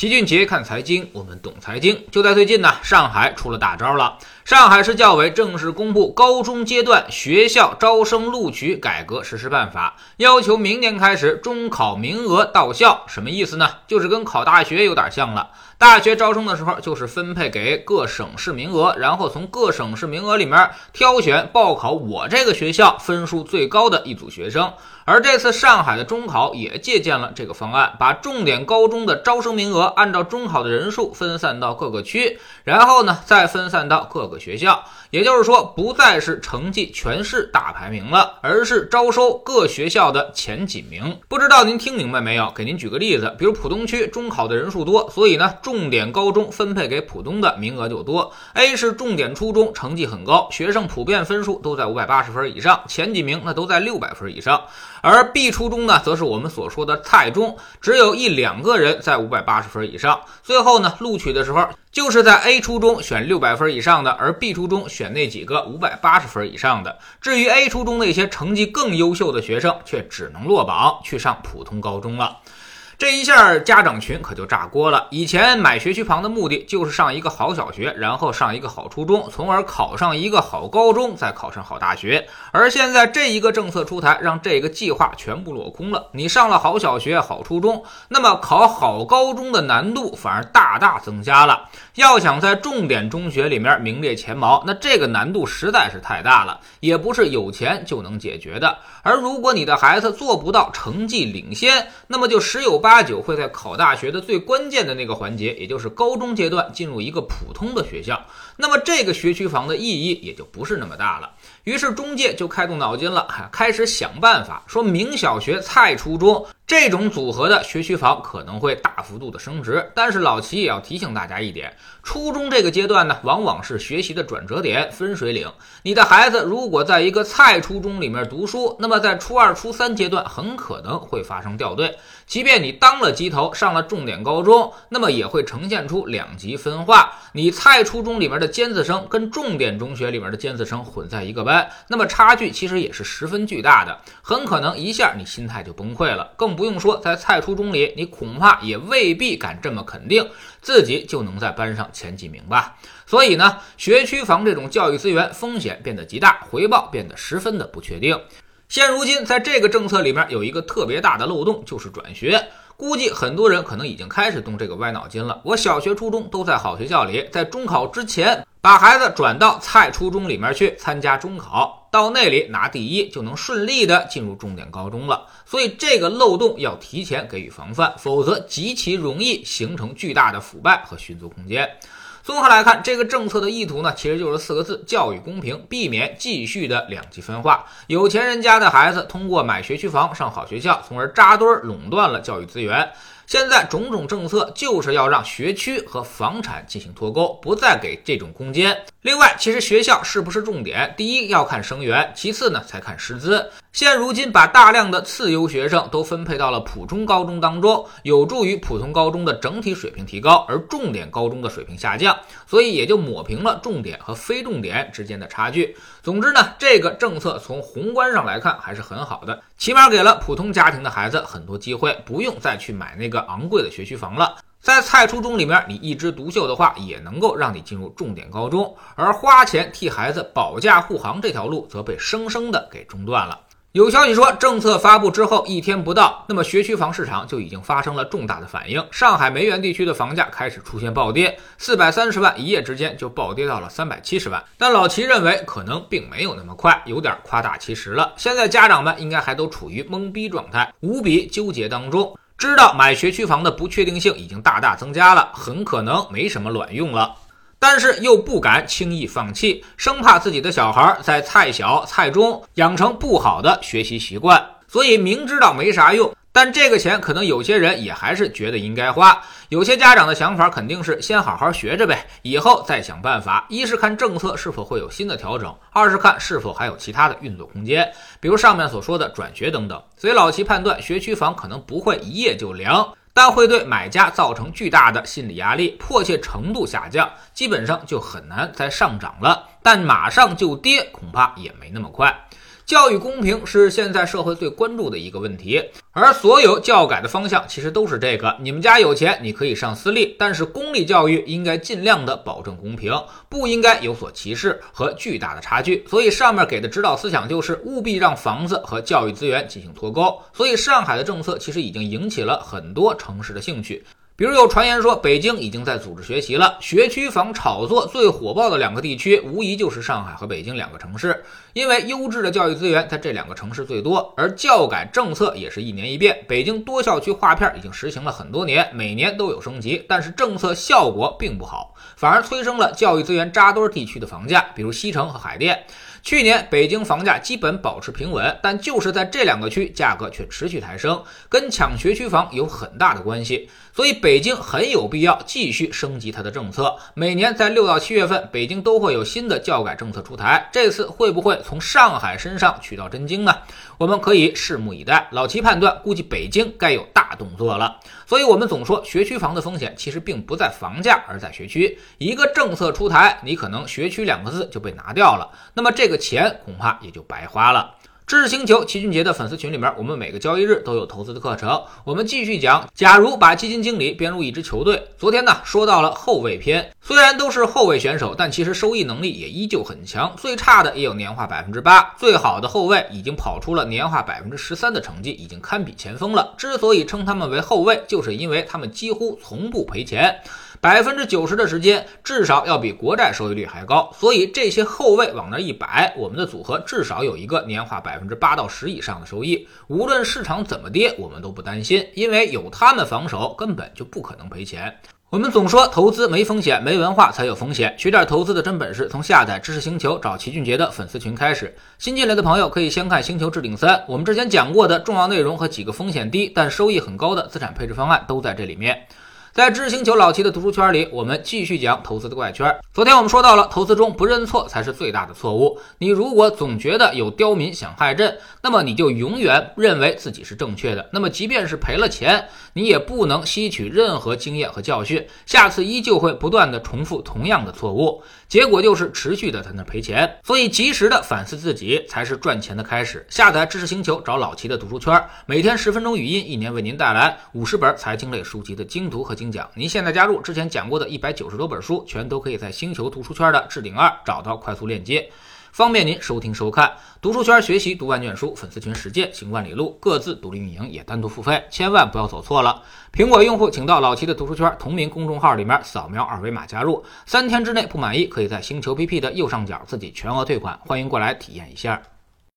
齐俊杰看财经，我们懂财经。就在最近呢，上海出了大招了。上海市教委正式公布高中阶段学校招生录取改革实施办法，要求明年开始中考名额到校。什么意思呢？就是跟考大学有点像了。大学招生的时候，就是分配给各省市名额，然后从各省市名额里面挑选报考我这个学校分数最高的一组学生。而这次上海的中考也借鉴了这个方案，把重点高中的招生名额按照中考的人数分散到各个区，然后呢再分散到各个学校。也就是说，不再是成绩全市大排名了，而是招收各学校的前几名。不知道您听明白没有？给您举个例子，比如浦东区中考的人数多，所以呢，重点高中分配给浦东的名额就多。A 是重点初中，成绩很高，学生普遍分数都在五百八十分以上，前几名那都在六百分以上。而 B 初中呢，则是我们所说的菜中，只有一两个人在五百八十分以上。最后呢，录取的时候。就是在 A 初中选六百分以上的，而 B 初中选那几个五百八十分以上的。至于 A 初中那些成绩更优秀的学生，却只能落榜去上普通高中了。这一下家长群可就炸锅了。以前买学区房的目的就是上一个好小学，然后上一个好初中，从而考上一个好高中，再考上好大学。而现在这一个政策出台，让这个计划全部落空了。你上了好小学、好初中，那么考好高中的难度反而大大增加了。要想在重点中学里面名列前茅，那这个难度实在是太大了，也不是有钱就能解决的。而如果你的孩子做不到成绩领先，那么就十有八。八九会在考大学的最关键的那个环节，也就是高中阶段进入一个普通的学校，那么这个学区房的意义也就不是那么大了。于是中介就开动脑筋了，开始想办法，说明小学、菜初中。这种组合的学区房可能会大幅度的升值，但是老齐也要提醒大家一点：初中这个阶段呢，往往是学习的转折点、分水岭。你的孩子如果在一个菜初中里面读书，那么在初二、初三阶段很可能会发生掉队。即便你当了鸡头，上了重点高中，那么也会呈现出两极分化。你菜初中里面的尖子生跟重点中学里面的尖子生混在一个班，那么差距其实也是十分巨大的，很可能一下你心态就崩溃了，更。不用说，在菜初中里，你恐怕也未必敢这么肯定自己就能在班上前几名吧。所以呢，学区房这种教育资源风险变得极大，回报变得十分的不确定。现如今，在这个政策里面有一个特别大的漏洞，就是转学。估计很多人可能已经开始动这个歪脑筋了。我小学、初中都在好学校里，在中考之前。把孩子转到菜初中里面去参加中考，到那里拿第一就能顺利的进入重点高中了。所以这个漏洞要提前给予防范，否则极其容易形成巨大的腐败和寻租空间。综合来看，这个政策的意图呢，其实就是四个字：教育公平，避免继续的两极分化。有钱人家的孩子通过买学区房上好学校，从而扎堆垄断了教育资源。现在种种政策就是要让学区和房产进行脱钩，不再给这种空间。另外，其实学校是不是重点，第一要看生源，其次呢才看师资。现如今把大量的次优学生都分配到了普通高中当中，有助于普通高中的整体水平提高，而重点高中的水平下降，所以也就抹平了重点和非重点之间的差距。总之呢，这个政策从宏观上来看还是很好的，起码给了普通家庭的孩子很多机会，不用再去买那个昂贵的学区房了。在菜初中里面，你一枝独秀的话，也能够让你进入重点高中，而花钱替孩子保驾护航这条路则被生生的给中断了。有消息说，政策发布之后一天不到，那么学区房市场就已经发生了重大的反应。上海梅园地区的房价开始出现暴跌，四百三十万一夜之间就暴跌到了三百七十万。但老齐认为，可能并没有那么快，有点夸大其词了。现在家长们应该还都处于懵逼状态，无比纠结当中，知道买学区房的不确定性已经大大增加了，很可能没什么卵用了。但是又不敢轻易放弃，生怕自己的小孩在菜小菜中养成不好的学习习惯，所以明知道没啥用，但这个钱可能有些人也还是觉得应该花。有些家长的想法肯定是先好好学着呗，以后再想办法。一是看政策是否会有新的调整，二是看是否还有其他的运作空间，比如上面所说的转学等等。所以老齐判断，学区房可能不会一夜就凉。但会对买家造成巨大的心理压力，迫切程度下降，基本上就很难再上涨了。但马上就跌，恐怕也没那么快。教育公平是现在社会最关注的一个问题，而所有教改的方向其实都是这个：你们家有钱，你可以上私立，但是公立教育应该尽量的保证公平，不应该有所歧视和巨大的差距。所以上面给的指导思想就是务必让房子和教育资源进行脱钩。所以上海的政策其实已经引起了很多城市的兴趣。比如有传言说，北京已经在组织学习了。学区房炒作最火爆的两个地区，无疑就是上海和北京两个城市。因为优质的教育资源在这两个城市最多，而教改政策也是一年一变。北京多校区划片已经实行了很多年，每年都有升级，但是政策效果并不好，反而催生了教育资源扎堆地区的房价，比如西城和海淀。去年北京房价基本保持平稳，但就是在这两个区，价格却持续抬升，跟抢学区房有很大的关系。所以北京很有必要继续升级它的政策。每年在六到七月份，北京都会有新的教改政策出台，这次会不会从上海身上取到真经呢？我们可以拭目以待。老齐判断，估计北京该有大动作了。所以，我们总说学区房的风险其实并不在房价，而在学区。一个政策出台，你可能“学区”两个字就被拿掉了，那么这个钱恐怕也就白花了。知识星球齐俊杰的粉丝群里面，我们每个交易日都有投资的课程。我们继续讲，假如把基金经理编入一支球队。昨天呢，说到了后卫篇，虽然都是后卫选手，但其实收益能力也依旧很强。最差的也有年化百分之八，最好的后卫已经跑出了年化百分之十三的成绩，已经堪比前锋了。之所以称他们为后卫，就是因为他们几乎从不赔钱。百分之九十的时间，至少要比国债收益率还高，所以这些后卫往那一摆，我们的组合至少有一个年化百分之八到十以上的收益。无论市场怎么跌，我们都不担心，因为有他们防守，根本就不可能赔钱。我们总说投资没风险，没文化才有风险。学点投资的真本事，从下载知识星球找齐俊杰的粉丝群开始。新进来的朋友可以先看《星球置顶三》，我们之前讲过的重要内容和几个风险低但收益很高的资产配置方案都在这里面。在知识星球老齐的读书圈里，我们继续讲投资的怪圈。昨天我们说到了，投资中不认错才是最大的错误。你如果总觉得有刁民想害朕，那么你就永远认为自己是正确的。那么即便是赔了钱，你也不能吸取任何经验和教训，下次依旧会不断的重复同样的错误，结果就是持续的在那赔钱。所以及时的反思自己才是赚钱的开始。下载知识星球，找老齐的读书圈，每天十分钟语音，一年为您带来五十本财经类书籍的精读和。精讲，您现在加入之前讲过的一百九十多本书，全都可以在星球读书圈的置顶二找到快速链接，方便您收听收看。读书圈学习读万卷书，粉丝群实践行万里路，各自独立运营也单独付费，千万不要走错了。苹果用户请到老齐的读书圈同名公众号里面扫描二维码加入，三天之内不满意，可以在星球 PP 的右上角自己全额退款，欢迎过来体验一下。